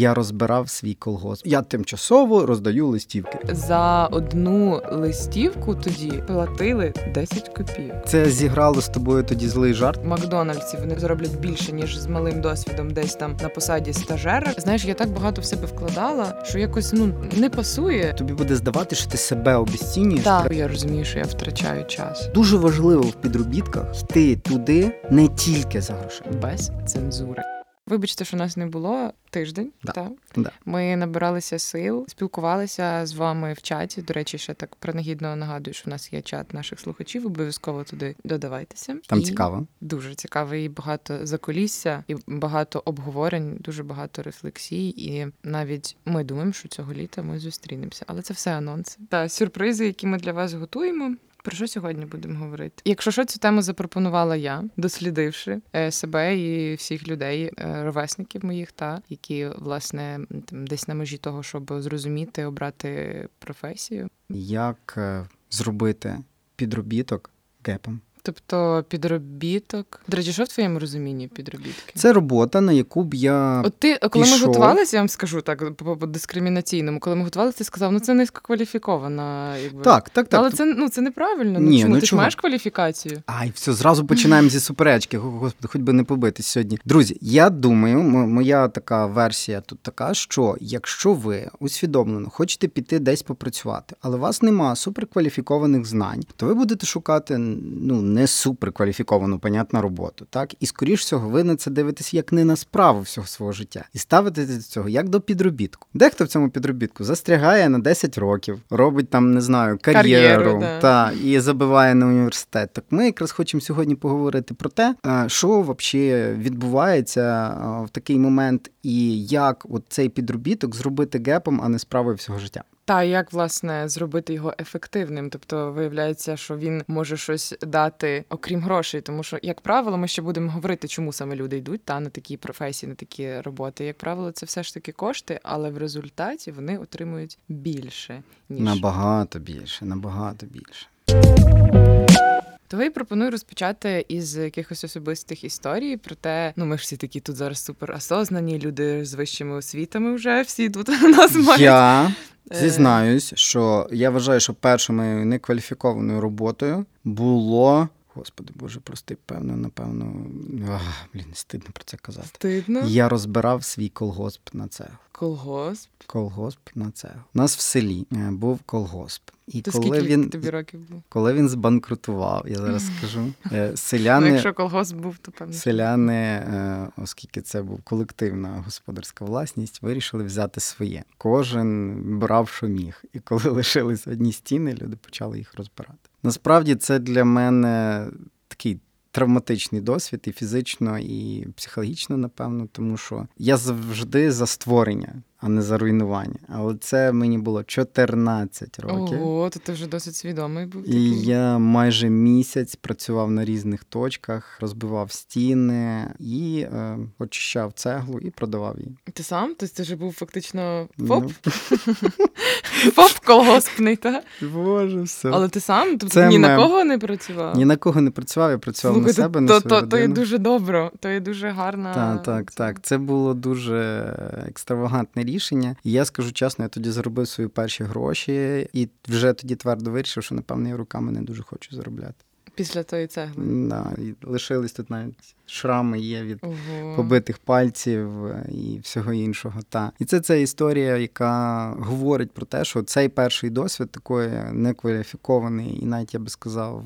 Я розбирав свій колгосп. Я тимчасово роздаю листівки. За одну листівку тоді платили 10 копійок. Це зіграло з тобою тоді злий жарт. Макдональдсі вони зароблять більше ніж з малим досвідом, десь там на посаді стажера. Знаєш, я так багато в себе вкладала, що якось ну не пасує. Тобі буде здавати, що ти себе обесцінюєш. Так, я розумію, що я втрачаю час Дуже важливо в підробітках йти туди не тільки за грошима. без цензури. Вибачте, що нас не було тиждень. Да. Так. Да. Ми набиралися сил, спілкувалися з вами в чаті. До речі, ще так принагідно нагадую, що в нас є чат наших слухачів. Обов'язково туди додавайтеся. Там І цікаво. Дуже цікаво, і багато закулісся, і багато обговорень, дуже багато рефлексій. І навіть ми думаємо, що цього літа ми зустрінемося. Але це все анонси та сюрпризи, які ми для вас готуємо. Про що сьогодні будемо говорити? Якщо що, цю тему запропонувала я, дослідивши е, себе і всіх людей, е, ровесників моїх, та які власне там десь на межі того, щоб зрозуміти, обрати професію. Як е, зробити підробіток гепом? Тобто підробіток. До речі, що в твоєму розумінні підробітки? Це робота, на яку б я От ти, коли ми готувалися, я вам скажу так по, дискримінаційному, коли ми готувалися, ти сказав, ну це низькокваліфікована. Якби. так, так, так. Але це ну це неправильно. Ну чому ну ти ж маєш кваліфікацію? Ай, все, зразу починаємо зі суперечки. Господи, хоч би не побитись сьогодні. Друзі, я думаю, моя така версія тут така, що якщо ви усвідомлено хочете піти десь попрацювати, але у вас нема суперкваліфікованих знань, то ви будете шукати ну не суперкваліфіковану, понятна роботу. Так, і скоріш всього, ви на це дивитесь як не на справу всього свого життя, і ставите до цього як до підробітку. Дехто в цьому підробітку застрягає на 10 років, робить там, не знаю, кар'єру, Кар'єру, да. та і забиває на університет. Так ми якраз хочемо сьогодні поговорити про те, е, що взагалі відбувається е, в такий момент, і як от цей підробіток зробити гепом, а не справою всього життя. Та як власне зробити його ефективним? Тобто виявляється, що він може щось дати, окрім грошей, тому що, як правило, ми ще будемо говорити, чому саме люди йдуть та на такі професії, на такі роботи. Як правило, це все ж таки кошти, але в результаті вони отримують більше ніж Набагато більше, набагато більше. Того я пропоную розпочати із якихось особистих історій. про те, ну ми ж всі такі тут зараз супер осознані, люди з вищими освітами вже всі тут у нас мають. Я зізнаюсь, що я вважаю, що першою моєю некваліфікованою роботою було. Господи Боже, прости, певно, напевно. Ах, блін, стидно про це казати. Стидно. Я розбирав свій колгосп на цеглу. Колгосп. Колгосп на цеглу. У нас в селі е, був колгосп. І То коли скільки він тобі років було? коли він збанкрутував, я зараз скажу, е, Ну, селяни. якщо колгосп був, то певно. Селяни, е, оскільки це був колективна господарська власність, вирішили взяти своє. Кожен брав, що міг. І коли лишились одні стіни, люди почали їх розбирати. Насправді це для мене такий травматичний досвід, і фізично, і психологічно, напевно, тому що я завжди за створення, а не за руйнування. Але це мені було 14 років. Ого, то ти вже досить свідомий був. І я майже місяць працював на різних точках, розбивав стіни і е, очищав цеглу і продавав її. Ти сам? Тобто ти вже був фактично Ну. поп? Поп колгоспний, так? Боже, все. Але ти сам? Тобто ні на кого не працював? Ні на кого не працював, я працював на себе, на свою то, то є дуже добре, то є дуже гарна. Так, так, так. Це було дуже екстравагантне рішення. І я скажу чесно, я тоді заробив свої перші гроші, і вже тоді твердо вирішив, що напевно я руками не дуже хочу заробляти. Після тої цегли. Да, і лишились тут навіть шрами є від Ого. побитих пальців е, і всього іншого. Та і це ця історія, яка говорить про те, що цей перший досвід такої некваліфікованої, і навіть я би сказав,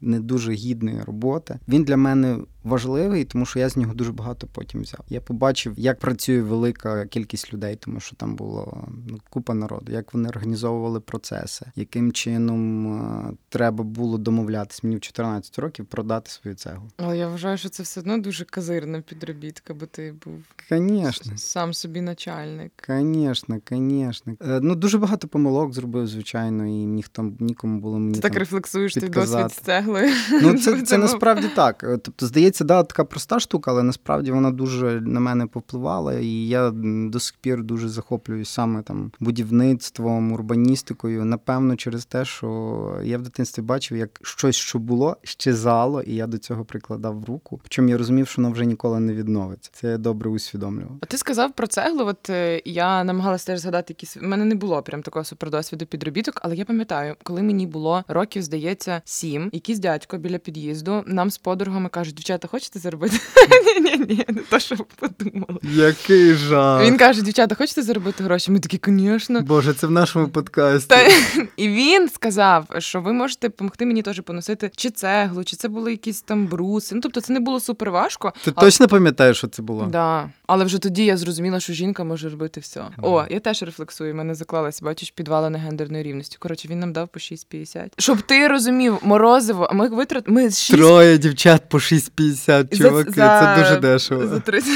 не дуже гідної роботи. Він для мене важливий, тому що я з нього дуже багато потім взяв. Я побачив, як працює велика кількість людей, тому що там було ну, купа народу, як вони організовували процеси, яким чином е, треба було домовлятись мені в 14 років продати свою цеглу. Але я вважаю, що це все одно дуже казирна підробітка, бо ти був Звісно. сам собі начальник. Конечно, конечно. Е, Ну дуже багато помилок зробив, звичайно, і ніхто нікому було мені Ти так там... рефлексуєш підказати. досвід з цеглою. Ну це, це насправді так. Е, Тобто, здається, да, така проста штука, але насправді вона дуже на мене повпливала, і я до сих пір дуже захоплююсь саме там будівництвом, урбаністикою. Напевно, через те, що я в дитинстві бачив, як щось, що було, щезало, і я до цього прикладав руку. Причому віком я розумів, що воно вже ніколи не відновиться. Це я добре усвідомлював. А ти сказав про цеглу. От е, я намагалася теж згадати якісь. У мене не було прям такого супердосвіду підробіток, але я пам'ятаю, коли мені було років, здається, сім, якийсь дядько біля під'їзду нам з подругами кажуть, дівчата, хочете заробити? Ні, ні, не то, що ви подумали. Який жах. Він каже: дівчата, хочете заробити гроші? Ми такі, звісно. Боже, це в нашому подкасті. І він сказав, що ви можете допомогти мені теж поносити чи цеглу, чи це були якісь там бруси. Ну тобто це не було супер важко. Ти але... точно пам'ятаєш, що це було? Да. Але вже тоді я зрозуміла, що жінка може робити все. О, я теж рефлексую. Мене заклалася, бачиш, підвала негендерної рівності. Коротше, він нам дав по 6,50. Щоб ти розумів, морозиво, ми витрат... ми 6... Троє дівчат по 6,50, чуваки. За... Це дуже дешево. За 30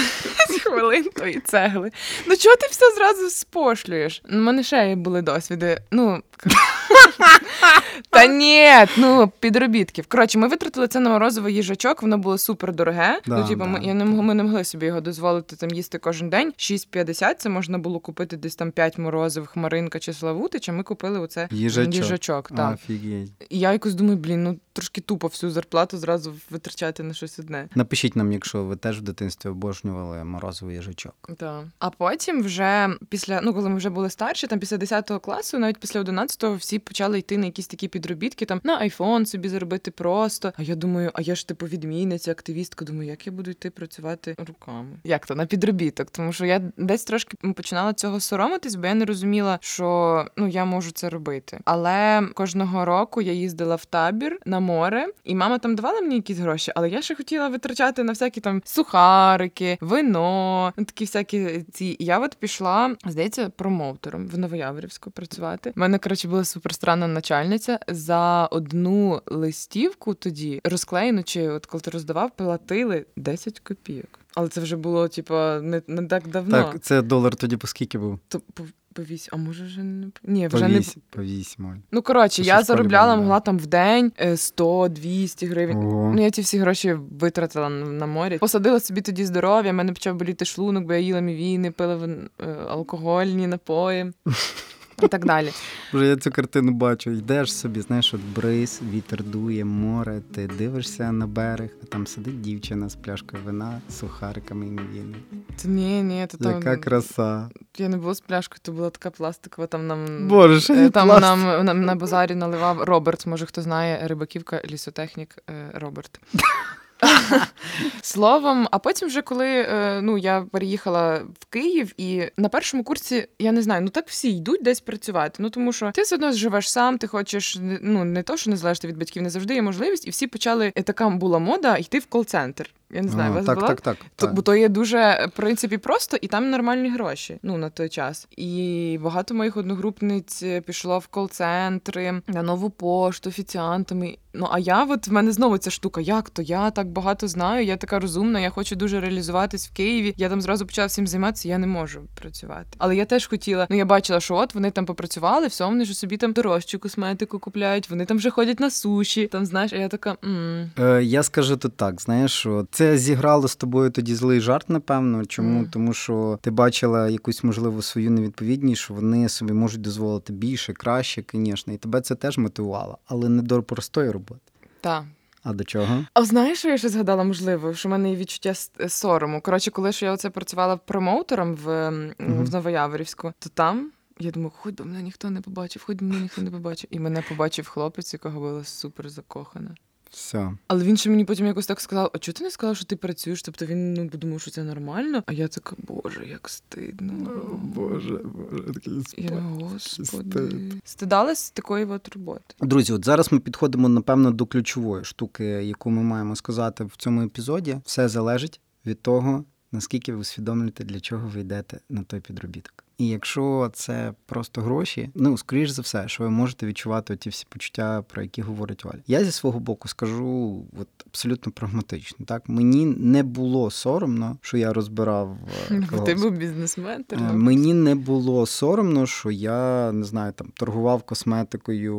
хвилин тої цегли. Ну чого ти все зразу спошлюєш? У мене ще були досвіди. Ну. Та ні, ну підробітків. Коротше, ми витратили це на морозовий їжачок, воно було супер дороге. Да, ну, типу, да. ми, я не ми не могли собі його дозволити там їсти кожен день. 6,50 це можна було купити десь там 5 морозивих Маринка чи Славутич, а Ми купили оце їжачок. їжачок так. Офігеть. І я якось думаю, блін, ну трошки тупо всю зарплату зразу витрачати на щось одне. Напишіть нам, якщо ви теж в дитинстві обожнювали морозовий їжачок. Так. А потім, вже після, ну коли ми вже були старші, там після 10 класу, навіть після 11-го, всі почали йти на якісь такі підробітки, там на айфон собі заробити просто. А я думаю, а я ж типу відмінниця, активістка. Думаю, як я буду йти працювати руками? Як то на підробіток? Тому що я десь трошки починала цього соромитись, бо я не розуміла, що ну я можу це робити. Але кожного року я їздила в табір на море, і мама там давала мені якісь гроші, але я ще хотіла витрачати на всякі там сухарики, вино, такі всякі ці. Я от пішла, здається, промоутером в Новояворівську працювати. У мене коротше була суперстранна начальниця за одну листівку тоді розклеєну, чи от коли ти роздавав, платили 10 копійок. Але це вже було, типу, не не так давно. Так, це долар тоді по скільки був? То по, по вісім, а може вже не Ні, вже повісь, не повісь, Моль. Ну коротше, я заробляла, могла там в день 100-200 гривень. Ого. Ну я ці всі гроші витратила на, на морі. Посадила собі тоді здоров'я, мене почав боліти шлунок, бо я їла мівіни, пила е, алкогольні напої і так далі. Вже я цю картину бачу. Йдеш собі, знаєш, от бриз, вітер дує, море, ти дивишся на берег, а там сидить дівчина з пляшкою вина, з сухариками і мівіни. Та ні, ні, то там... Яка краса. Я не була з пляшкою, то була така пластикова, там нам Боже, що не там пластик. нам, нам на базарі наливав Роберт, може хто знає, рибаківка, лісотехнік е, Роберт. Словом, а потім, вже коли е, ну я переїхала в Київ, і на першому курсі я не знаю, ну так всі йдуть десь працювати. Ну тому що ти все одно живеш сам, ти хочеш ну не то, що не залежати від батьків, не завжди є можливість, і всі почали е, така була мода йти в кол-центр. Я не знаю, а, вас так, була? так, так, так. Бо то є дуже в принципі просто, і там нормальні гроші. Ну на той час. І багато моїх одногрупниць пішло в кол-центри на нову пошту, офіціантами. Ну а я, от в мене знову ця штука. Як то? Я так багато знаю, я така розумна, я хочу дуже реалізуватись в Києві. Я там зразу почала всім займатися, я не можу працювати. Але я теж хотіла. Ну я бачила, що от вони там попрацювали, все, вони ж собі там дорожчу косметику купляють, вони там вже ходять на суші. Там знаєш, а я така. м Е, Я скажу тут так: знаєш, що це зіграло з тобою тоді злий жарт, напевно. Чому? Mm. Тому що ти бачила якусь можливо свою невідповідність, що вони собі можуть дозволити більше, краще, звісно, і тебе це теж мотивувало, але не до простої роботи. Так. А до чого? А знаєш, що я ще згадала, можливо, що в мене є відчуття сорому. Коротше, коли ж я оце працювала промоутером в, uh-huh. в Новояворівську, то там. Я думаю, хоч би мене ніхто не побачив, хоч би мене ніхто не побачив. І мене побачив хлопець, якого була супер закохана. Все. Але він ще мені потім якось так сказав: а чого ти не сказав, що ти працюєш? Тобто він ну, подумав, що це нормально. А я така, боже, як стидно. О, Боже, боже, такий спад. Я, господи. Стидалась такої от роботи. Друзі, от зараз ми підходимо, напевно, до ключової штуки, яку ми маємо сказати в цьому епізоді. Все залежить від того, наскільки ви усвідомлюєте, для чого ви йдете на той підробіток. І якщо це просто гроші, ну скоріш за все, що ви можете відчувати ті всі почуття, про які говорить Валя. Я зі свого боку скажу от абсолютно прагматично. Так мені не було соромно, що я розбирав е. Ти був бізнесмен. Е, мені не було соромно, що я не знаю, там торгував косметикою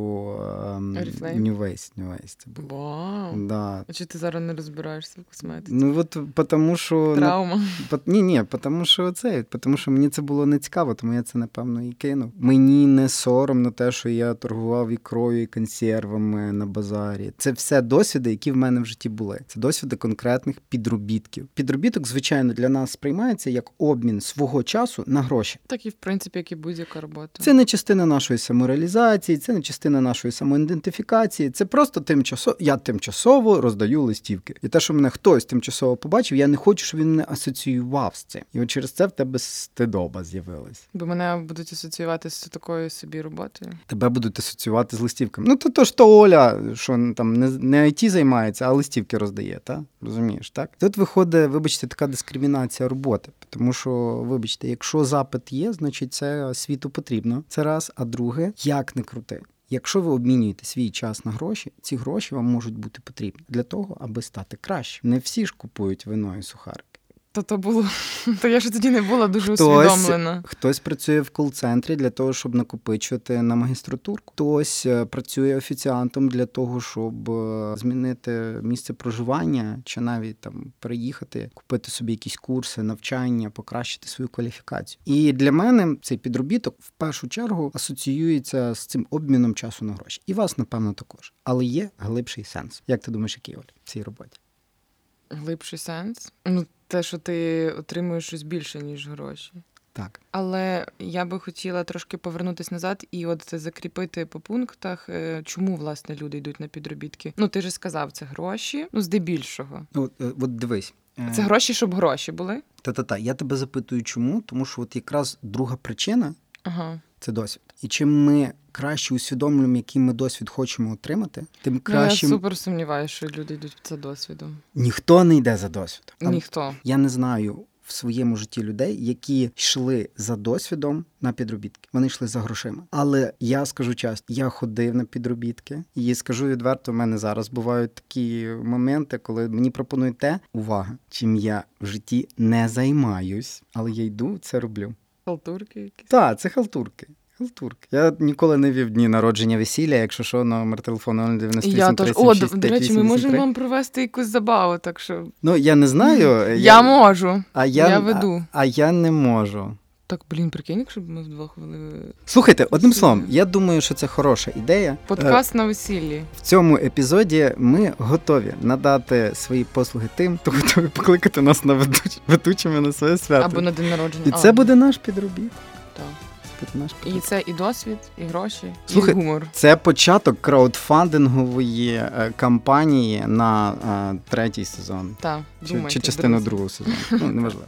New Waste. New Waste. Вау. Да. А чи ти зараз не розбираєшся в косметиці? Ну от тому, що травма. Ні, ні, тому що це, тому що мені це було не цікаво цікаво, тому я це напевно і кинув. Мені не соромно те, що я торгував ікрою і консервами на базарі. Це все досвіди, які в мене в житті були. Це досвіди конкретних підробітків. Підробіток, звичайно, для нас сприймається як обмін свого часу на гроші. Так і в принципі, як і будь-яка робота. Це не частина нашої самореалізації, це не частина нашої самоідентифікації. Це просто тимчасово. Я тимчасово роздаю листівки. І те, що мене хтось тимчасово побачив, я не хочу, щоб він мене асоціював з цим. І от через це в тебе стидоба з'явилась. Бо мене будуть асоціювати з такою собі роботою. Тебе будуть асоціювати з листівками. Ну то то ж то Оля, що там не не IT займається, а листівки роздає, та розумієш, так? Тут виходить, вибачте, така дискримінація роботи. Тому що, вибачте, якщо запит є, значить це світу потрібно. Це раз. А друге, як не крути. Якщо ви обмінюєте свій час на гроші, ці гроші вам можуть бути потрібні для того, аби стати краще. Не всі ж купують вино і сухарики. То то було, то я ж тоді не була дуже хтось, усвідомлена. Хтось працює в кол-центрі для того, щоб накопичувати на магістратурку. Хтось е, працює офіціантом для того, щоб е, змінити місце проживання, чи навіть там переїхати, купити собі якісь курси, навчання, покращити свою кваліфікацію. І для мене цей підробіток в першу чергу асоціюється з цим обміном часу на гроші. І вас, напевно, також. Але є глибший сенс. Як ти думаєш, який Оль, в цій роботі? Глибший сенс? Ну, те, що ти отримуєш щось більше, ніж гроші. Так. Але я би хотіла трошки повернутися назад і от закріпити по пунктах, е, чому власне люди йдуть на підробітки. Ну, ти ж сказав, це гроші, ну здебільшого. От, е, от дивись. Е, це гроші, щоб гроші були. Та-та-та. Я тебе запитую, чому? Тому що от якраз друга причина ага. Це досвід. І чим ми краще усвідомлюємо, який ми досвід хочемо отримати, тим краще. Ну, я супер сумніваюся, що люди йдуть за досвідом. Ніхто не йде за досвідом. Ніхто. Я не знаю в своєму житті людей, які йшли за досвідом на підробітки. Вони йшли за грошима. Але я скажу часто, я ходив на підробітки, і скажу відверто, в мене зараз бувають такі моменти, коли мені пропонують те, увага, чим я в житті не займаюсь, але я йду, це роблю. Халтурки якісь? Так, це халтурки. Халтурки. Я ніколи не вів дні народження весілля, якщо що, номер телефону 98 Я тож, О, до речі, ми можемо вам провести якусь забаву, так що. Ну, я не знаю. Я, я можу. А я, я веду. А, а я не можу. Так, блін, прикинь, якщо б ми вдвох вели. Слухайте, одним словом, я думаю, що це хороша ідея. Подкаст на весіллі. В цьому епізоді ми готові надати свої послуги тим, хто готові покликати нас на ведуч... ведучими на своє свято. Або на день народження. І це буде наш підробіт. Так наш І це і досвід, і гроші, Слухай, і гумор. Це початок краудфандингової е, кампанії на е, третій сезон. Так, чи, чи частину другого сезону. Ну, неважливо.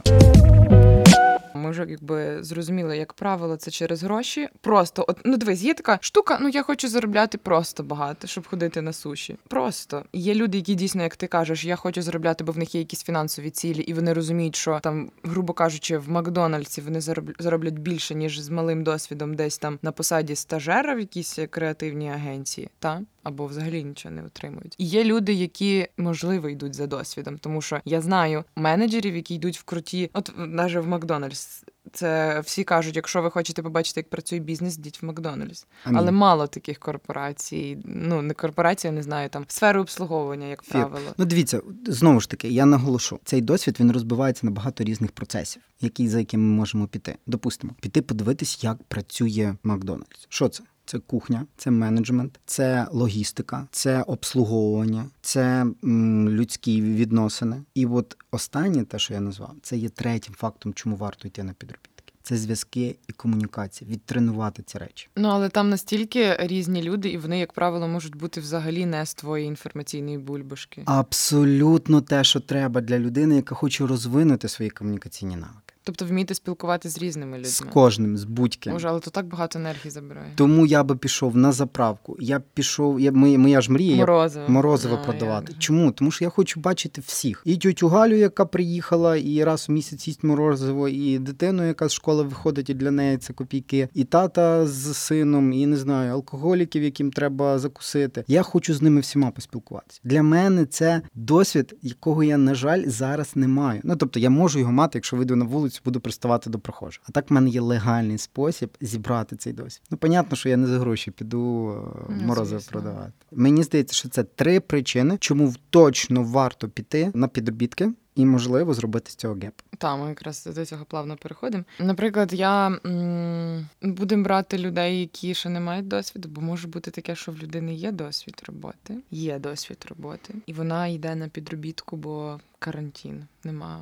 Ми вже якби зрозуміли, як правило, це через гроші. Просто от ну дивись, є така штука. Ну я хочу заробляти просто багато, щоб ходити на суші. Просто є люди, які дійсно, як ти кажеш, я хочу заробляти, бо в них є якісь фінансові цілі, і вони розуміють, що там, грубо кажучи, в Макдональдсі вони зароблять більше ніж з малим досвідом, десь там на посаді стажера в якійсь креативній агенції. Та або взагалі нічого не отримують. І є люди, які можливо йдуть за досвідом, тому що я знаю менеджерів, які йдуть в круті, от навіть в Макдональдс. Це всі кажуть, якщо ви хочете побачити, як працює бізнес, йдіть в Макдональдс. Але мало таких корпорацій. Ну не корпорація, не знаю, там сфери обслуговування, як Фір. правило. Ну дивіться, знову ж таки, я наголошу, цей досвід він розбивається на багато різних процесів, які за якими ми можемо піти. Допустимо, піти подивитись, як працює Макдональдс. Що це? Це кухня, це менеджмент, це логістика, це обслуговування, це м, людські відносини. І от останнє, те, що я назвав, це є третім фактом, чому варто йти на підробітки. Це зв'язки і комунікація, відтренувати ці речі. Ну але там настільки різні люди, і вони, як правило, можуть бути взагалі не з твоєї інформаційної бульбашки. Абсолютно те, що треба для людини, яка хоче розвинути свої комунікаційні навики. Тобто вміти спілкуватися з різними людьми. З кожним, з будь-ким. Може, але то так багато енергії забирає. Тому я би пішов на заправку. Я пішов, я моя, моя ж мрія морозиво, морозиво а, продавати. Я... Чому? Тому що я хочу бачити всіх. І тютю Галю, яка приїхала, і раз в місяць їсть морозиво, і дитину, яка з школи виходить, і для неї це копійки, і тата з сином, і не знаю, алкоголіків, яким треба закусити. Я хочу з ними всіма поспілкуватися. Для мене це досвід, якого я, на жаль, зараз не маю. Ну тобто я можу його мати, якщо вийду на вулицю вулицю буду приставати до прохожих. А так в мене є легальний спосіб зібрати цей досвід. Ну, понятно, що я не за гроші піду е, ну, морозиво продавати. Мені здається, що це три причини, чому точно варто піти на підробітки. І можливо зробити з цього геп. Та, ми якраз до цього плавно переходимо. Наприклад, я м- будемо брати людей, які ще не мають досвіду, бо може бути таке, що в людини є досвід роботи, є досвід роботи, і вона йде на підробітку, бо карантин, нема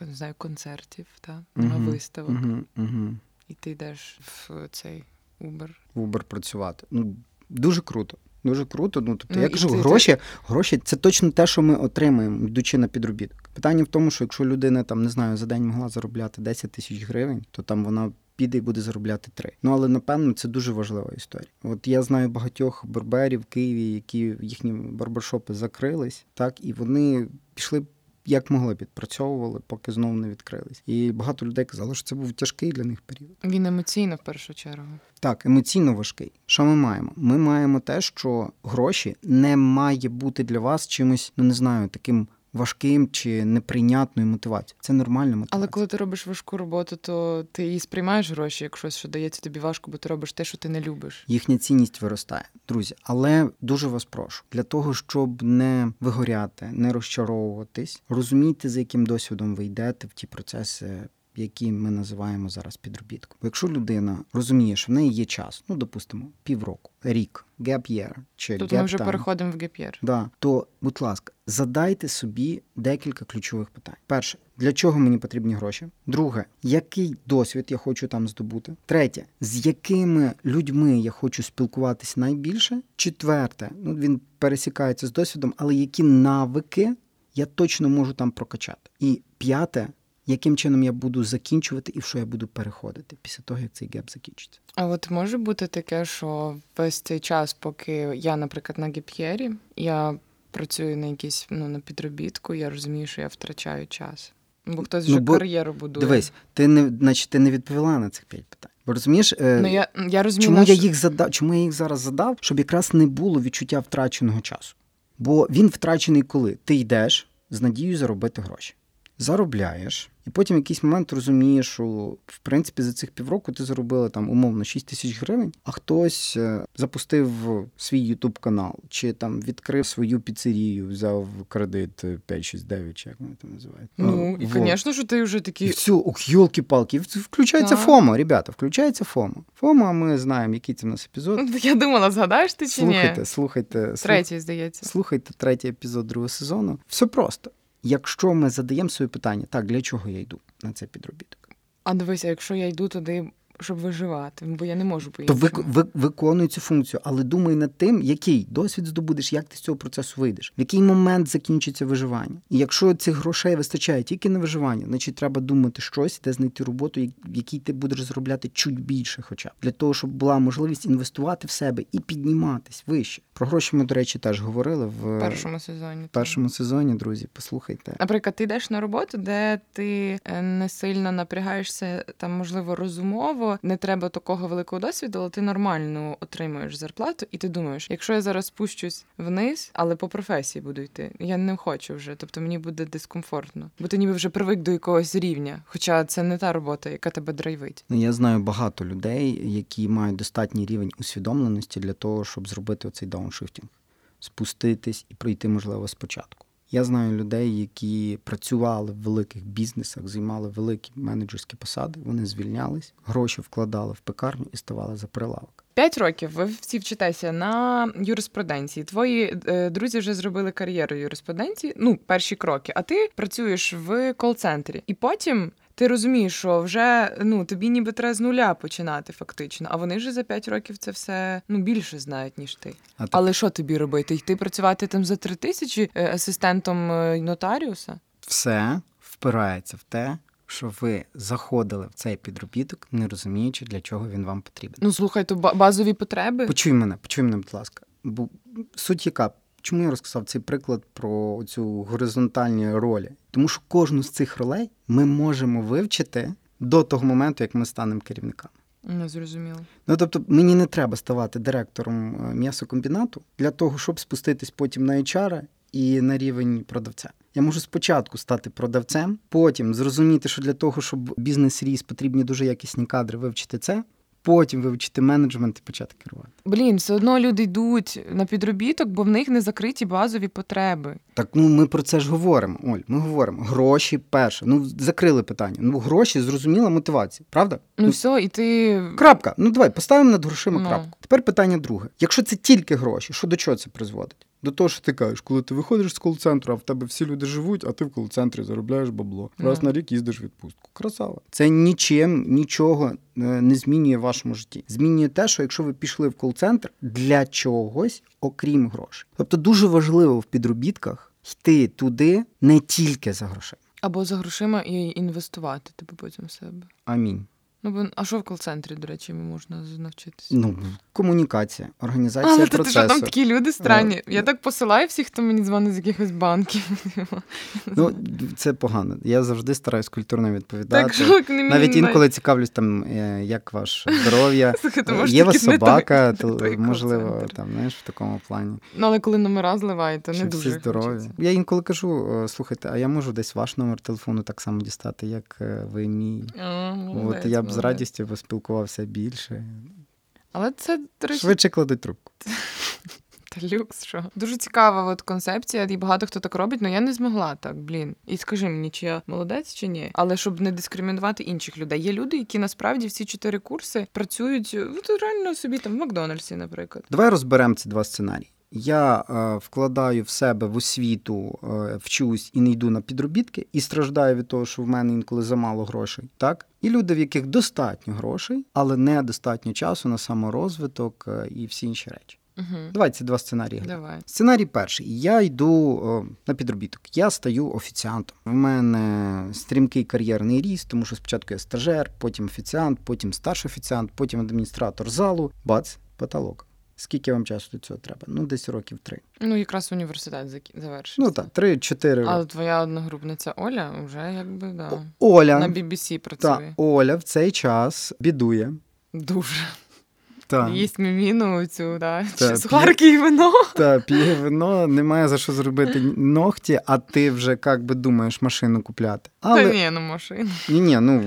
не знаю, концертів, та нема угу, виставок. Угу. І ти йдеш в цей Uber. В Uber працювати. Ну дуже круто. Дуже круто. Ну тобто, ну, я кажу, гроші, це... гроші це точно те, що ми отримаємо, йдучи на підробіток. Питання в тому, що якщо людина там не знаю за день могла заробляти 10 тисяч гривень, то там вона. Піде і буде заробляти три. Ну але напевно це дуже важлива історія. От я знаю багатьох барберів в Києві, які їхні барбершопи закрились, так і вони пішли як могли підпрацьовували, поки знову не відкрились. І багато людей казали, що це був тяжкий для них період. Він емоційно в першу чергу. Так, емоційно важкий. Що ми маємо? Ми маємо те, що гроші не має бути для вас чимось, ну не знаю, таким важким чи неприйнятною мотивацією. Це нормальна мотивація. Але коли ти робиш важку роботу, то ти і сприймаєш гроші, як щось, що дається тобі важко, бо ти робиш те, що ти не любиш. Їхня цінність виростає, друзі. Але дуже вас прошу для того, щоб не вигоряти, не розчаровуватись, розумійте, за яким досвідом ви йдете в ті процеси які ми називаємо зараз підробітком. Якщо людина розуміє, що в неї є час, ну допустимо, півроку, рік, gap year, чи Тут gap ми вже time, переходимо в gap year. Да, то, будь ласка, задайте собі декілька ключових питань. Перше, для чого мені потрібні гроші? Друге, який досвід я хочу там здобути? Третє, з якими людьми я хочу спілкуватися найбільше? Четверте, ну він пересікається з досвідом, але які навики я точно можу там прокачати? І п'яте яким чином я буду закінчувати і в що я буду переходити після того, як цей геп закінчиться. А от може бути таке, що весь цей час, поки я, наприклад, на гіп'єрі, я працюю на якійсь ну на підробітку, я розумію, що я втрачаю час. Бо хтось вже ну, бо, кар'єру будує. Дивись, ти не значить, ти не відповіла на цих п'ять питань. Бо розумієш, е, ну, я, я розумію, чому наш... я їх задав, чому я їх зараз задав, щоб якраз не було відчуття втраченого часу. Бо він втрачений коли ти йдеш з надією заробити гроші заробляєш, і потім в якийсь момент розумієш, що в принципі за цих півроку ти заробила там умовно 6 тисяч гривень, а хтось е, запустив свій ютуб канал, чи там відкрив свою піцерію, взяв кредит 569, чи як вони там називають. Ну, і, звісно, що ти вже такий. І все, ох, йолки-палки, включається так. ФОМа, ребята, включається ФОМа. ФОМа, ми знаємо, який це в нас епізод. Я думала, згадаєш ти чи слухайте, ні? Слухайте, слухайте. Третій, здається. Слухайте третій епізод другого сезону. Все просто якщо ми задаємо собі питання, так для чого я йду на цей підробіток? А дивися, якщо я йду туди щоб виживати, бо я не можу по То ви, ви, виконуй цю функцію, але думай над тим, який досвід здобудеш, як ти з цього процесу вийдеш, в який момент закінчиться виживання. І якщо цих грошей вистачає тільки на виживання, значить треба думати щось, де знайти роботу, в якій ти будеш заробляти чуть більше, хоча б для того, щоб була можливість інвестувати в себе і підніматись вище. Про гроші ми, до речі, теж говорили в першому сезоні. В першому сезоні, друзі, послухайте. Наприклад, ти йдеш на роботу, де ти е, не сильно напрягаєшся, там можливо розумово можливо, не треба такого великого досвіду, але ти нормально отримуєш зарплату, і ти думаєш, якщо я зараз спущусь вниз, але по професії буду йти, я не хочу вже, тобто мені буде дискомфортно, бо ти ніби вже привик до якогось рівня. Хоча це не та робота, яка тебе драйвить. Ну, я знаю багато людей, які мають достатній рівень усвідомленості для того, щоб зробити оцей дауншифтінг, спуститись і пройти, можливо, спочатку. Я знаю людей, які працювали в великих бізнесах, займали великі менеджерські посади. Вони звільнялись, гроші вкладали в пекарню і ставали за прилавок. П'ять років ви всі вчитеся на юриспруденції. Твої е, друзі вже зробили кар'єру юриспруденції. Ну, перші кроки. А ти працюєш в кол-центрі, і потім ти розумієш, що вже ну тобі ніби треба з нуля починати, фактично. А вони вже за 5 років це все ну більше знають, ніж ти. А Але що тобі робити? Йти працювати там за три тисячі е, асистентом е, нотаріуса? Все впирається в те. Що ви заходили в цей підробіток, не розуміючи, для чого він вам потрібен. Ну слухай, то базові потреби. Почуй мене, почуй мене, будь ласка. Бо суть яка Чому я розказав цей приклад про цю горизонтальні ролі? Тому що кожну з цих ролей ми можемо вивчити до того моменту, як ми станемо керівниками. Не зрозуміло. Ну тобто, мені не треба ставати директором е, м'ясокомбінату для того, щоб спуститись потім на HR і на рівень продавця. Я можу спочатку стати продавцем, потім зрозуміти, що для того, щоб бізнес ріс, потрібні дуже якісні кадри, вивчити це. Потім вивчити менеджмент і почати керувати. Блін, все одно люди йдуть на підробіток, бо в них не закриті базові потреби. Так ну ми про це ж говоримо. Оль, ми говоримо. Гроші перше. Ну закрили питання. Ну гроші зрозуміла мотивація, правда? Ну, ну все, і ти. Крапка. Ну давай поставимо над грошима ну. крапку. Тепер питання друге. Якщо це тільки гроші, що до чого це призводить? До того, що ти кажеш, коли ти виходиш з кол-центру, а в тебе всі люди живуть, а ти в кол-центрі заробляєш бабло. Раз на рік їздиш в відпустку. Красава. Це нічим нічого е, не змінює в вашому житті. Змінює те, що якщо ви пішли в кол-центр для чогось, окрім грошей. Тобто дуже важливо в підробітках йти туди не тільки за грошима. Або за грошима і інвестувати типу потім в себе. Амінь. Ну, бо а що в кол-центрі, до речі, можна навчитися? Ну, комунікація, організація Але процесу. Але там такі люди странні. Я так посилаю всіх, хто мені дзвонить з якихось банків. Ну, це погано. Я завжди стараюсь культурно відповідати. Так, не Навіть інколи цікавлюсь, там, е, як ваше здоров'я. Є вас собака, то, можливо, там, знаєш, в такому плані. Ну, але коли номера зливаєте, не дуже. Всі здорові. Я інколи кажу: «Е, слухайте, а я можу десь ваш номер телефону так само дістати, як е, ви мій. От я б з радістю поспілкувався більше. Але це речі... швидше кладуть трубку. Та люкс, що дуже цікава от концепція, і багато хто так робить, але я не змогла так, блін. І скажи мені, чи я молодець чи ні, але щоб не дискримінувати інших людей. Є люди, які насправді всі чотири курси працюють от, реально собі там в Макдональдсі, наприклад. Давай розберемо ці два сценарії. Я е, вкладаю в себе в освіту, е, вчусь і не йду на підробітки, і страждаю від того, що в мене інколи замало грошей. Так і люди, в яких достатньо грошей, але не достатньо часу на саморозвиток е, і всі інші речі. Угу. Давай ці два сценарії. Давай. Сценарій перший. Я йду о, на підробіток. Я стаю офіціантом. В мене стрімкий кар'єрний ріст, тому що спочатку я стажер, потім офіціант, потім старший офіціант, потім адміністратор залу. Бац, потолок. Скільки вам часу до цього треба? Ну, десь років три. Ну, якраз університет завершився. Ну так, три-чотири роки. Але твоя одногрупниця Оля вже якби да. Оля на BBC працює. Так, Оля в цей час бідує. Дуже. Та. Їсть міміну цю, да. Та, сухарки і вино. Так, п'є вино, немає за що зробити ногті, а ти вже як би думаєш машину купляти. Але... Та ні, ну машину. Ні, ні, ну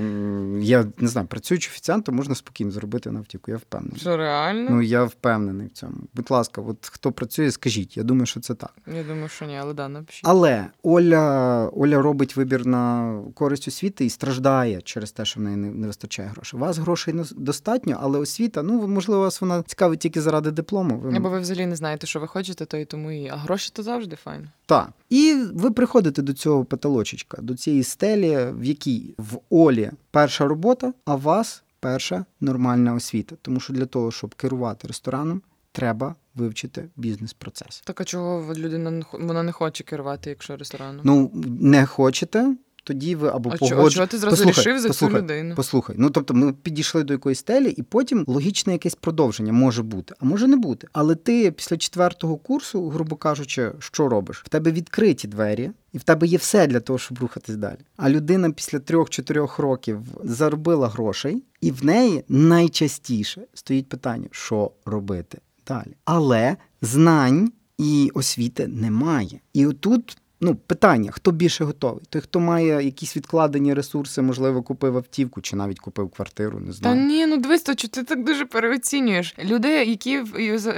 я не знаю, працюючи офіціантом, можна спокійно зробити навтіку, я впевнений. Що реально? Ну я впевнений в цьому. Будь ласка, от хто працює, скажіть. Я думаю, що це так. Я думаю, що ні, але да, напишіть. Але Оля Оля робить вибір на користь освіти і страждає через те, що в неї не, не вистачає грошей. У вас грошей достатньо, але освіта, ну можливо, вас вона цікавить тільки заради диплому. Ви... Або ви взагалі не знаєте, що ви хочете, то і тому і а гроші то завжди файно. Так. І ви приходите до цього потолочечка, до цієї стелі, в якій в Олі перша робота, а у вас перша нормальна освіта. Тому що для того, щоб керувати рестораном, треба вивчити бізнес-процес. Так а чого людина вона не хоче керувати, якщо рестораном? Ну не хочете тоді ви або а погодж... чого ти зразу послухай, рішив за послухай, цю людину? Послухай, ну тобто ми підійшли до якоїсь стелі, і потім логічне якесь продовження може бути, а може не бути. Але ти після четвертого курсу, грубо кажучи, що робиш? В тебе відкриті двері. І в тебе є все для того, щоб рухатись далі. А людина після трьох-чотирьох років заробила грошей, і в неї найчастіше стоїть питання, що робити далі. Але знань і освіти немає. І отут Ну, питання: хто більше готовий? Той, хто має якісь відкладені ресурси, можливо, купив автівку чи навіть купив квартиру, не знаю. Та ні, ну дивись, то ти так дуже переоцінюєш. Люди, які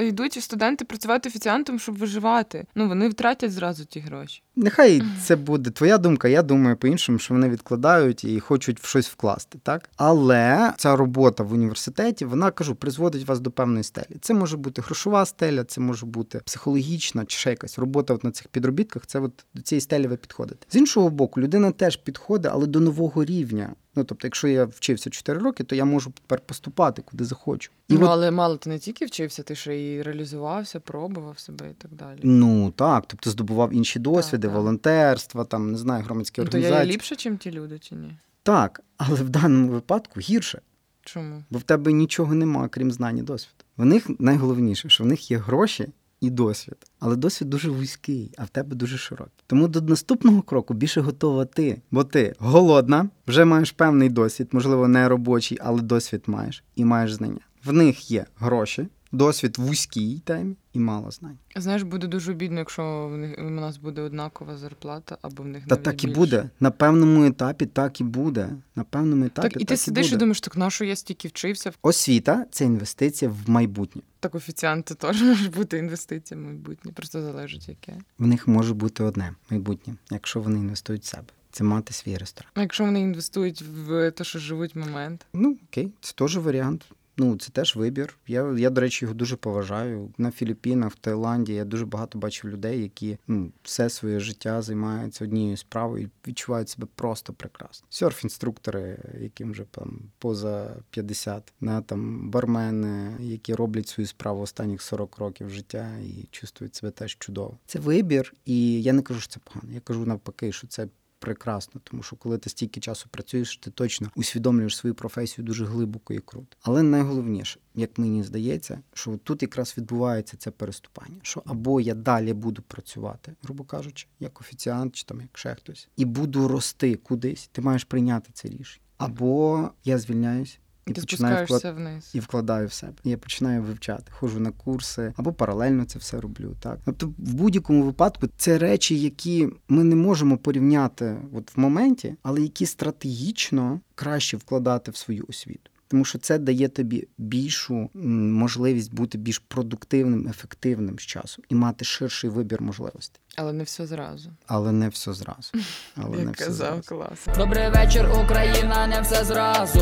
йдуть студенти працювати офіціантом, щоб виживати. Ну вони втратять зразу ті гроші. Нехай це буде твоя думка. Я думаю по-іншому, що вони відкладають і хочуть в щось вкласти, так? Але ця робота в університеті, вона кажу, призводить вас до певної стелі. Це може бути грошова стеля, це може бути психологічна чи ще якась робота от на цих підробітках. Це от до цієї стелі ви підходите. З іншого боку, людина теж підходить, але до нового рівня. Ну, тобто, якщо я вчився 4 роки, то я можу тепер поступати куди захочу. І ну, от... але мало ти не тільки вчився, ти ще і реалізувався, пробував себе і так далі. Ну так, тобто здобував інші досвіди, так, волонтерства, там не знаю, громадські ну, організації. То я є ліпше, ніж ті люди, чи ні? Так, але в даному випадку гірше. Чому? Бо в тебе нічого немає, крім знань і досвіду. В них найголовніше, що в них є гроші і досвід. Але досвід дуже вузький, а в тебе дуже широкий. Тому до наступного кроку більше готова ти, бо ти голодна, вже маєш певний досвід, можливо, не робочий, але досвід маєш і маєш знання. В них є гроші, досвід в темі і мало знань. Знаєш, буде дуже бідно, якщо в них у нас буде однакова зарплата, або в них Та навіть так і більше. буде. На певному етапі так і буде. На певному етапі Так, і ти так сидиш і буде. думаєш, так на що я стільки вчився? Освіта це інвестиція в майбутнє. Так офіціанти теж можуть бути інвестиція в майбутнє, просто залежить яке. В них може бути одне майбутнє, якщо вони інвестують в себе. Це мати свій ресторан. А якщо вони інвестують в те, що живуть момент, Ну окей, це теж варіант. Ну, це теж вибір. Я, я, до речі, його дуже поважаю. На Філіппінах, в Таїланді я дуже багато бачив людей, які ну, все своє життя займаються однією справою і відчувають себе просто прекрасно. Серф-інструктори, яким вже там поза 50, на там бармени, які роблять свою справу останніх 40 років життя і чувствують себе теж чудово. Це вибір, і я не кажу, що це погано. Я кажу навпаки, що це прекрасно, тому що коли ти стільки часу працюєш, ти точно усвідомлюєш свою професію дуже глибоко і круто. Але найголовніше, як мені здається, що тут якраз відбувається це переступання. Що або я далі буду працювати, грубо кажучи, як офіціант чи там як ще хтось, і буду рости кудись. Ти маєш прийняти це рішення. Або я звільняюсь. І ти починаю вклад... вниз. і вкладаю в себе. Я починаю вивчати, ходжу на курси або паралельно це все роблю. Так, тобто, в будь-якому випадку це речі, які ми не можемо порівняти от в моменті, але які стратегічно краще вкладати в свою освіту. Тому що це дає тобі більшу можливість бути більш продуктивним, ефективним з часом і мати ширший вибір можливостей. Але не все зразу. Але не все зразу. Але не Як все казав, зразу. клас. Добрий вечір, Україна, не все зразу,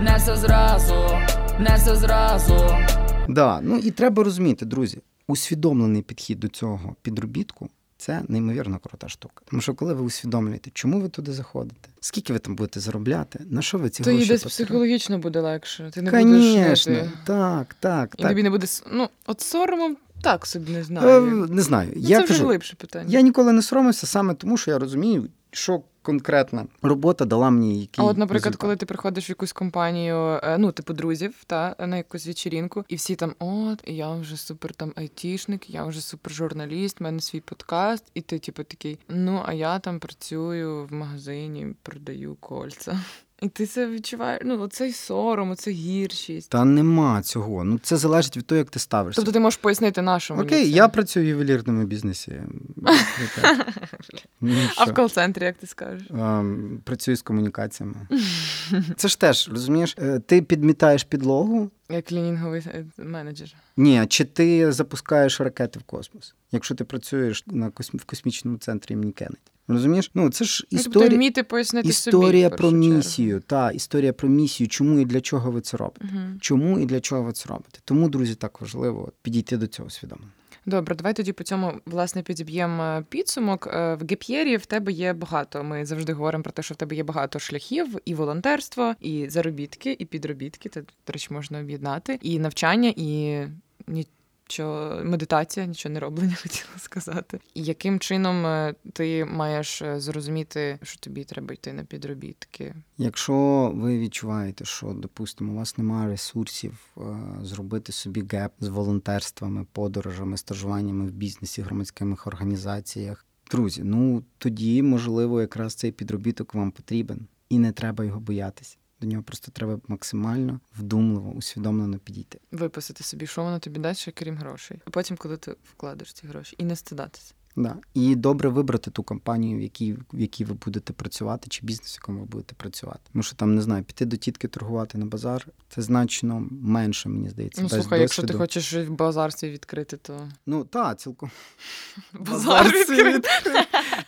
не все зразу, не все зразу. Да, ну і треба розуміти, друзі, усвідомлений підхід до цього підробітку це неймовірно крута штука. Тому що коли ви усвідомлюєте, чому ви туди заходите, скільки ви там будете заробляти, на що ви ці То гроші десь психологічно буде легше. Ти не будеш жити. так, так, І так. тобі не буде ну, от соромом так собі не Е, знаю. не знаю. Ну, я це вже кажу, глибше питання. я ніколи не соромився саме тому, що я розумію, що конкретна робота дала мені який А от, наприклад, результат. коли ти приходиш в якусь компанію, е, ну, типу друзів, та на якусь вечірінку, і всі там, от, я вже супер там айтішник, я вже супер журналіст, в мене свій подкаст, і ти, типу, такий, ну, а я там працюю в магазині, продаю кольця. І ти це відчуваєш, ну, оцей сором, оце гіршість. Та нема цього. Ну це залежить від того, як ти ставишся. Тобто ти можеш пояснити нашому. Окей, я працюю в ювелірному бізнесі. Ну, А в кол-центрі, як ти скажеш? Працюю з комунікаціями. Це ж теж, розумієш, е, ти підмітаєш підлогу. Як клінінговий е, менеджер. Ні, чи ти запускаєш ракети в космос, якщо ти працюєш на косм... в космічному центрі імені Кеннеді. Розумієш? Ну, це ж Ну, тобто історія, вміти пояснити історія в про місію. Та, історія про місію, чому і для чого ви це робите. Мгм. Чому і для чого ви це робите? Тому, друзі, так важливо підійти до цього свідомо. Добре, давай тоді по цьому власне підіб'ємо е, підсумок. Е, В геп'єрі в тебе є багато. Ми завжди говоримо про те, що в тебе є багато шляхів, і волонтерство, і заробітки, і підробітки. Це, до речі, можна об'єднати, і навчання, і нічого, медитація, нічого не роблення, хотіла сказати. І яким чином е, ти маєш е, зрозуміти, що тобі треба йти на підробітки? Якщо ви відчуваєте, що, допустимо, у вас немає ресурсів е, зробити собі геп з волонтерствами, подорожами, стажуваннями в бізнесі, громадських організаціях, друзі, ну тоді, можливо, якраз цей підробіток вам потрібен, і не треба його боятися. До нього просто треба максимально вдумливо, усвідомлено підійти. Виписати собі, що воно тобі дасть, крім грошей. А потім, коли ти вкладеш ці гроші, і не стидатися. Да. І добре вибрати ту компанію, в якій, в якій ви будете працювати, чи бізнес, в якому ви будете працювати. Тому що там не знаю, піти до тітки торгувати на базар це значно менше, мені здається. Ну, слухай, якщо ти хочеш в базар свій відкрити, то Ну так, цілком. базар відкрити.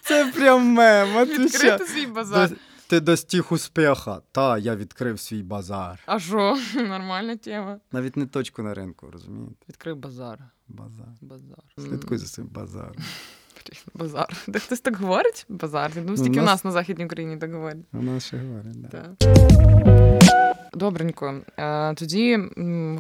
Це прям мем. Відкрити свій базар. Ти достиг успіха. Та, я відкрив свій базар. А що? Нормальна тема. Навіть не точку на ринку, розумієте? Відкрив базар. Базар. Базар. Слідкуй за своїм базаром. Базар. Де хтось так говорить? Базар. Ну, стільки у нас- нас на Західній Україні так говорять. У нас ще говорять, да. Так. Добренько. Е, Тоді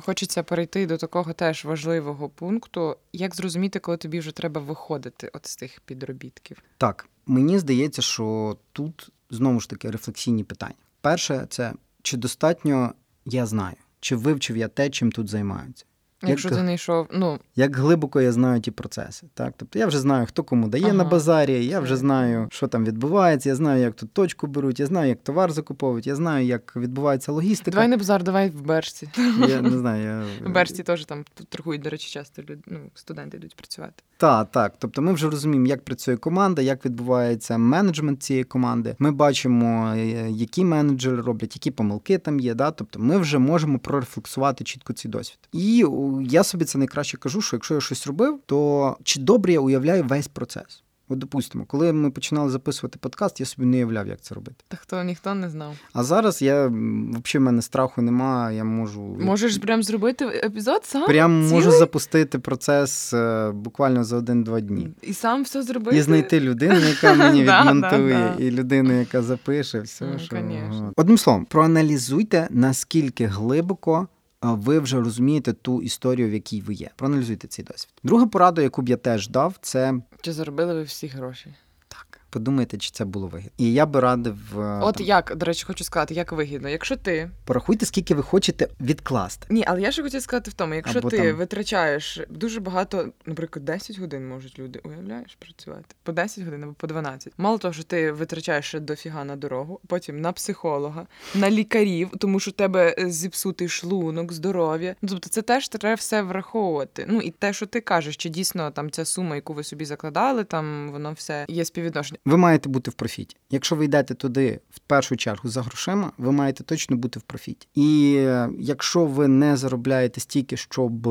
хочеться перейти до такого теж важливого пункту. Як зрозуміти, коли тобі вже треба виходити от з тих підробітків? Так, мені здається, що тут знову ж таки рефлексійні питання. Перше, це чи достатньо я знаю, чи вивчив я те, чим тут займаються. Якщо як, ти не йшов, ну як глибоко я знаю ті процеси. Так? Тобто я вже знаю, хто кому дає Ага. на базарі, я вже знаю, що там відбувається, я знаю, як тут точку беруть, я знаю, як товар закуповують, я знаю, як відбувається логістика. давай не базар, давай в Бершці. Я не знаю, я... В Бершці теж там торгують, до речі, часто люди, ну, студенти йдуть працювати. Так, так. Тобто ми вже розуміємо, як працює команда, як відбувається менеджмент цієї команди. Ми бачимо, е, які менеджери роблять, які помилки там є. Да? Тобто ми вже можемо прорефлексувати чітко цей досвід. І я собі це найкраще кажу, що якщо я щось робив, то чи добре я уявляю весь процес? От, допустимо, коли ми починали записувати подкаст, я собі не уявляв, як це робити. Та хто ніхто не знав. А зараз я взагалі в мене страху немає, я можу Можеш прям зробити епізод сам? прям можу запустити процес е, буквально за один-два дні. І сам все зробити. І знайти людину, яка мені відмонтує, і людину, яка запише, все. Ну, що... Одним словом, проаналізуйте, наскільки глибоко ви вже розумієте ту історію, в якій ви є. Проаналізуйте цей досвід. Друга порада, яку б я теж дав, це Чи заробили ви всі гроші? Подумайте, чи це було вигідно. І я би радив е, От там, як, до речі, хочу сказати, як вигідно. Якщо ти. порахуйте, скільки ви хочете відкласти. Ні, але я ще хотів сказати в тому, якщо Або ти там- витрачаєш дуже багато, наприклад, 10 годин можуть люди, уявляєш, працювати. По 10 годин або по 12. Мало того, що ти витрачаєш ще дофіга на дорогу, потім на психолога, на лікарів, тому що у тебе е, зіпсутий шлунок, здоров'я. Ну, тобто це теж треба все враховувати. Ну і те, що ти кажеш, чи дійсно там ця сума, яку ви собі закладали, там воно все є співвідношення. Ви маєте бути в профіті. Якщо ви йдете туди в першу чергу за грошима, ви маєте точно бути в профіті. І е, якщо ви не заробляєте стільки, щоб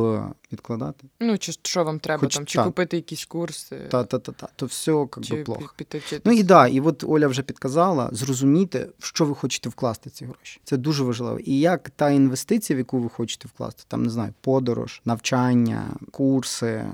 відкладати, Ну, чи що вам треба Хоч там, чи так. купити якісь курси, та та та та то все як чи би плохо. піти. Ну і да, і от Оля вже підказала, зрозумійте, в що ви хочете вкласти ці гроші. Це дуже важливо. І як та інвестиція, в яку ви хочете вкласти, там не знаю, подорож, навчання, курси,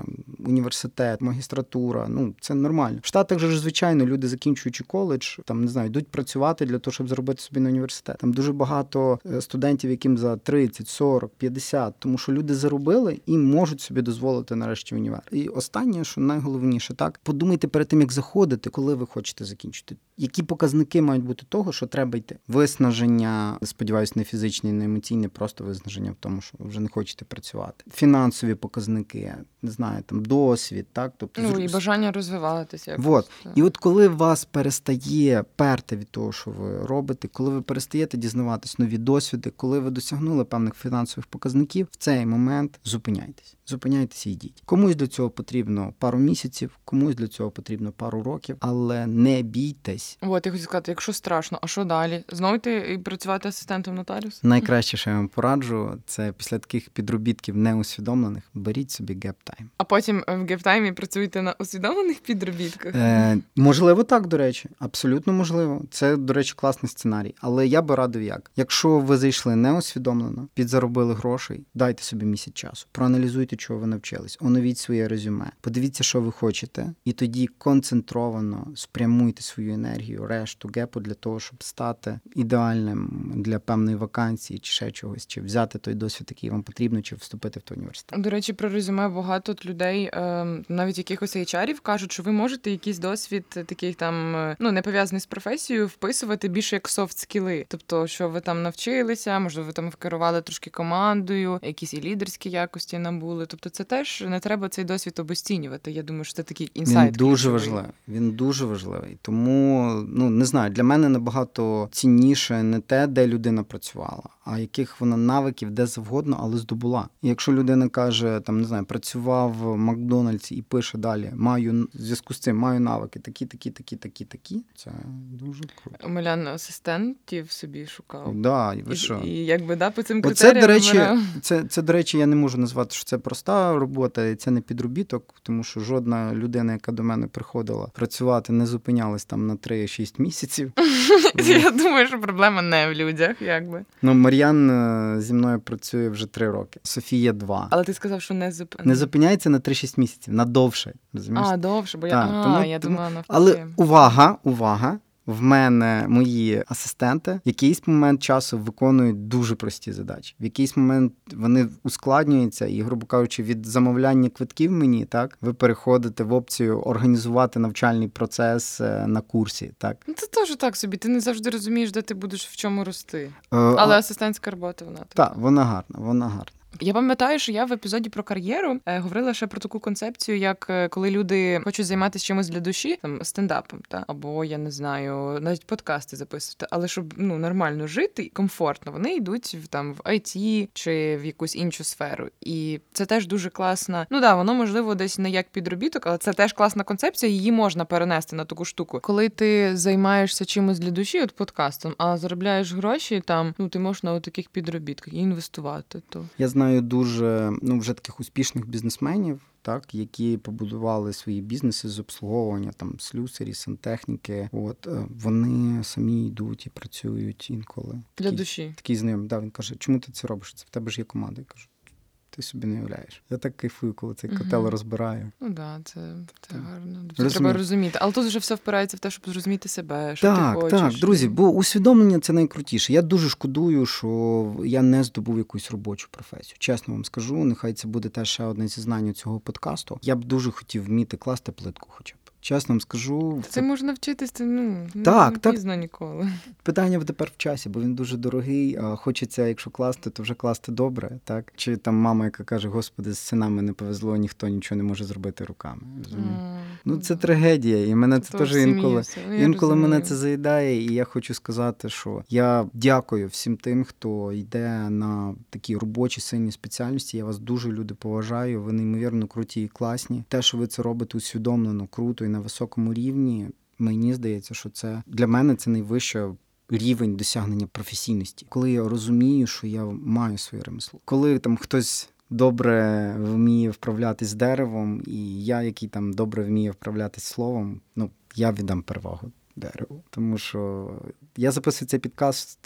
університет, магістратура. Ну це нормально. В Штатах же звичайно люди, закінчуючи коледж, там не знаю, йдуть працювати для того, щоб заробити собі на університет. Там дуже багато е, студентів, яким за 30, 40, 50, тому що люди заробили і можуть собі дозволити нарешті універ. І останнє, що найголовніше, так подумайте перед тим, як заходити, коли ви хочете закінчити. Які показники мають бути того, що треба йти? Виснаження, сподіваюся, не фізичне, не емоційне, просто виснаження в тому, що ви вже не хочете працювати. Фінансові показники, не знаю, там досвід, так тобто Ну, і бажання розвиватися. якось, Вот. І от коли вас перестає перти від того, що ви робите, коли ви перестаєте дізнаватись нові досвіди, коли ви досягнули певних фінансових показників, в цей момент зупиняйтесь. Зупиняйтеся і йдіть. Комусь для цього потрібно пару місяців, комусь для цього потрібно пару років, але не бійтесь. От, я хочу сказати, якщо страшно, а що далі? Знову йти і працювати асистентом нотаріуса? Найкраще, що я вам пораджу, це після таких підробітків неусвідомлених, беріть собі геп-тайм. А потім е, в гептаймі працюєте на усвідомлених підробітках? Е, можливо, так, до речі, абсолютно можливо. Це, до речі, класний сценарій. Але я би радив як. Якщо ви зайшли неосвідомлено, підзаробили грошей, дайте собі місяць часу, проаналізуйте, чого ви навчились, оновіть своє резюме, подивіться, що ви хочете, і тоді концентровано спрямуйте свою енергію, решту гепу для того, щоб стати ідеальним для певної вакансії чи ще чогось, чи взяти той досвід, який вам потрібно, чи вступити в той університет. До речі, про резюме багато людей, е, навіть якихось HR-ів, кажуть, що ви можете якийсь досвід таких там е, ну не пов'язаний з професією, вписувати більше як софт скіли. Тобто, що ви там навчилися, можливо, ви там керували трошки командою, якісь і лідерські якості набули. Тобто, це теж не треба цей досвід обесцінювати. Я думаю, що це такий інсайт. Він дуже важливий. Він дуже важливий. Тому ну не знаю, для мене набагато цінніше не те, де людина працювала, а яких вона навиків де завгодно, але здобула. І якщо людина каже, там не знаю, працював в Макдональдсі і пише далі, маю в зв'язку з цим маю навики, такі, такі, такі, такі, такі. Це дуже круто. Омелян асистентів собі шукав. Да, ви І, що? і якби да, по цим Оце, до речі, вибирав. це, це, до речі, я не можу назвати, що це проста робота, і це не підробіток, тому що жодна людина, яка до мене приходила працювати, не зупинялась там на 3-6 місяців. Я думаю, що проблема не в людях, якби. Ну, Мар'ян е, зі мною працює вже 3 роки. Софія два. Але ти сказав, що не зупиняється. Не зупиняється на 3-6 місяців, на довше. Розумієш? А, довше, бо я, а, тому- я тому- думала навпаки. Але увага, увага! В мене мої асистенти в якийсь момент часу виконують дуже прості задачі. В якийсь момент вони ускладнюються, і, грубо кажучи, від замовляння квитків мені, так, ви переходите в опцію організувати навчальний процес е, на курсі. Так. Ну, це теж так собі. Ти не завжди розумієш, де ти будеш в чому рости. Е, Але асистентська робота вона. Так, вона гарна, вона гарна. Я пам'ятаю, що я в епізоді про кар'єру е, говорила ще про таку концепцію, як е, коли люди хочуть займатися чимось для душі, там стендапом, та або я не знаю, навіть подкасти записувати, але щоб ну нормально жити комфортно, вони йдуть в там в IT чи в якусь іншу сферу. І це теж дуже класна. Ну да, воно можливо десь не як підробіток, але це теж класна концепція. Її можна перенести на таку штуку. Коли ти займаєшся чимось для душі, от подкастом, а заробляєш гроші, там ну ти можеш на таких підробітках і інвестувати. То я знаю дуже ну вже таких успішних бізнесменів. Так, які побудували свої бізнеси з обслуговування там слюсарі, сантехніки. От е, вони самі йдуть і працюють інколи для Такі, душі. Такий знайомий. Да, він каже, чому ти це робиш? Це в тебе ж є команда. Я кажу, ти собі не уявляєш. Я так кайфую, коли цей котел угу. розбираю. Ну да, це це гарно. Це треба розуміти. Але тут вже все впирається в те, щоб зрозуміти себе. що Так, ти хочеш. так, друзі, бо усвідомлення це найкрутіше. Я дуже шкодую, що я не здобув якусь робочу професію. Чесно вам скажу, нехай це буде теж ще одне зізнання цього подкасту. Я б дуже хотів вміти класти плитку, хоча б. Чесно вам скажу, це, це... можна вчитися ну, так, не так. пізно ніколи. Питання тепер в часі, бо він дуже дорогий. Хочеться, якщо класти, то вже класти добре. Так чи там мама, яка каже: Господи, з синами не повезло, ніхто нічого не може зробити руками. Mm, ну це трагедія, і мене це теж інколи ну, інколи мене це заїдає. І я хочу сказати, що я дякую всім тим, хто йде на такі робочі сильні спеціальності. Я вас дуже люди поважаю. Ви неймовірно круті і класні. Те, що ви це робите усвідомлено, круто на високому рівні. Мені здається, що це для мене це найвищий рівень досягнення професійності, коли я розумію, що я маю своє ремесло, коли там хтось. Добре вміє вправлятись з деревом, і я, який там добре вміє вправлятись словом, ну я віддам перевагу дереву. Тому що я записую цей підкаст.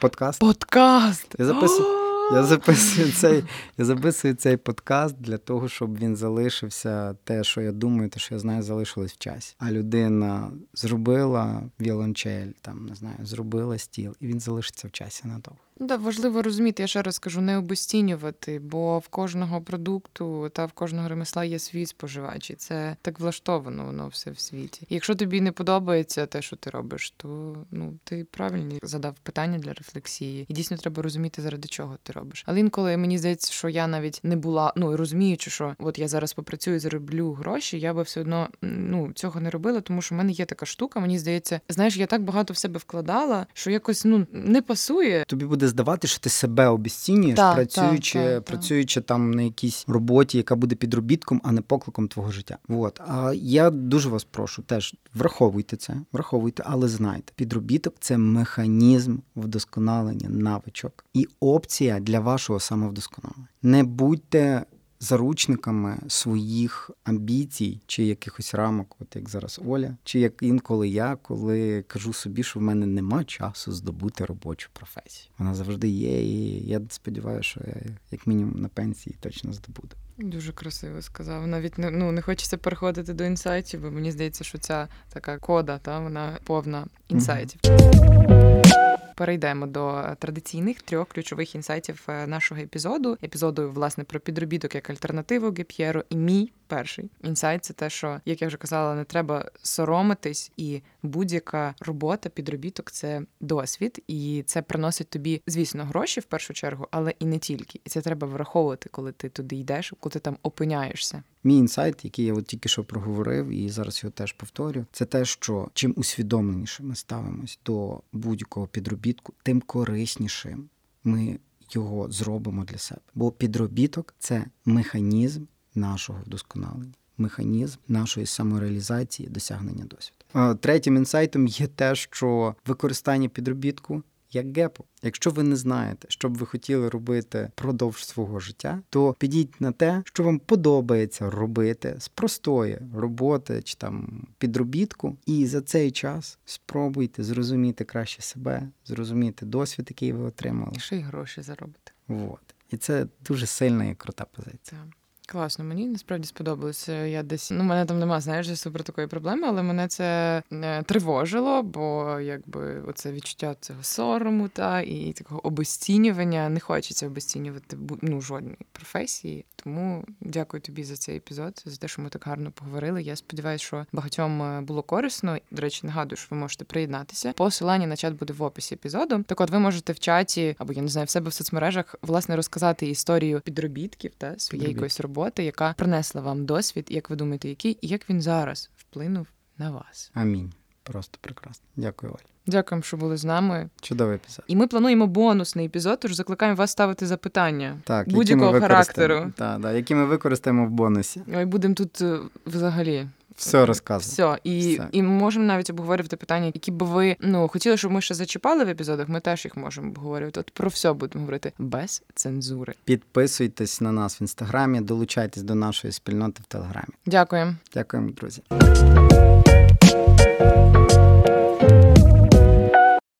Подкаст. Подкаст! Я записую. Я записую цей я записую цей подкаст для того, щоб він залишився те, що я думаю, те, що я знаю, залишилось в часі. А людина зробила віолончель, там не знаю, зробила стіл, і він залишиться в часі надовго. Ну, важливо розуміти, я ще раз кажу, не обостінювати, бо в кожного продукту та в кожного ремесла є свій споживач, і це так влаштовано воно все в світі. І якщо тобі не подобається те, що ти робиш, то ну ти правильно задав питання для рефлексії, і дійсно треба розуміти, заради чого ти робиш. Але інколи мені здається, що я навіть не була, ну розуміючи, що от я зараз попрацюю, зароблю гроші, я би все одно ну цього не робила, тому що в мене є така штука. Мені здається, знаєш, я так багато в себе вкладала, що якось ну не пасує. Тобі буде буде здавати, що ти себе обіцінюєш, так, працюючи так, так, працюючи там на якійсь роботі, яка буде підробітком, а не покликом твого життя. От. А я дуже вас прошу, теж враховуйте це, враховуйте, але знайте, підробіток це механізм вдосконалення навичок і опція для вашого самовдосконалення. Не будьте заручниками своїх амбіцій чи якихось рамок, от як зараз Оля, чи як інколи я, коли кажу собі, що в мене нема часу здобути робочу професію. Вона завжди є, і я сподіваюся, що я як мінімум на пенсії точно здобуду. Дуже красиво сказав. Навіть не ну не хочеться переходити до інсайтів, бо мені здається, що ця така кода, та вона повна інсайтів. Mm-hmm перейдемо до традиційних трьох ключових інсайтів е, нашого епізоду. Епізоду, власне, про підробіток як альтернативу Геп'єру. І мій перший інсайт це те, що як я вже казала, не треба соромитись, і будь-яка робота, підробіток це досвід, і це приносить тобі, звісно, гроші в першу чергу, але і не тільки. І це треба враховувати, коли ти туди йдеш, коли ти там опиняєшся. Мій інсайт, який я от тільки що проговорив, і зараз його теж повторю, це те, що чим усвідомленіше ми ставимось до будь-якого підробітку, тим кориснішим ми його зробимо для себе. Бо підробіток це механізм нашого вдосконалення, механізм нашої самореалізації, досягнення досвіду. Третім інсайтом є те, що використання підробітку як гепу. Якщо ви не знаєте, що б ви хотіли робити продовж свого життя, то підіть на те, що вам подобається робити з простої роботи чи там підробітку, і за цей час спробуйте зрозуміти краще себе, зрозуміти досвід, який ви отримали. І ще й гроші заробити. От. І це дуже сильна і крута позиція. Класно, мені насправді сподобалося. Я десь ну мене там нема, знаєш, супер такої проблеми, але мене це не тривожило, бо якби оце відчуття цього сорому та і такого обесцінювання. Не хочеться обесцінювати ну, жодної професії. Тому дякую тобі за цей епізод, за те, що ми так гарно поговорили. Я сподіваюся, що багатьом е, було корисно. До речі, нагадую, що ви можете приєднатися. Посилання на чат буде в описі епізоду. Так, от ви можете в чаті або я не знаю в себе в соцмережах власне розказати історію підробітків та своєї якоїсь роботи, яка принесла вам досвід, як ви думаєте, який і як він зараз вплинув на вас. Амінь. Просто прекрасно. Дякую, Оль. Дякуємо, що були з нами. Чудовий епізод. І ми плануємо бонусний епізод, тож закликаємо вас ставити запитання так, будь-якого характеру. Так, так, які ми використаємо в бонусі. Ми будемо тут е, взагалі. Все розказуємо. Все. І Все. і можемо навіть обговорювати питання, які б ви ну хотіли, щоб ми ще зачіпали в епізодах. Ми теж їх можемо обговорювати. От про все будемо говорити без цензури. Підписуйтесь на нас в інстаграмі, долучайтесь до нашої спільноти в Телеграмі. Дякуємо. Дякуємо, друзі.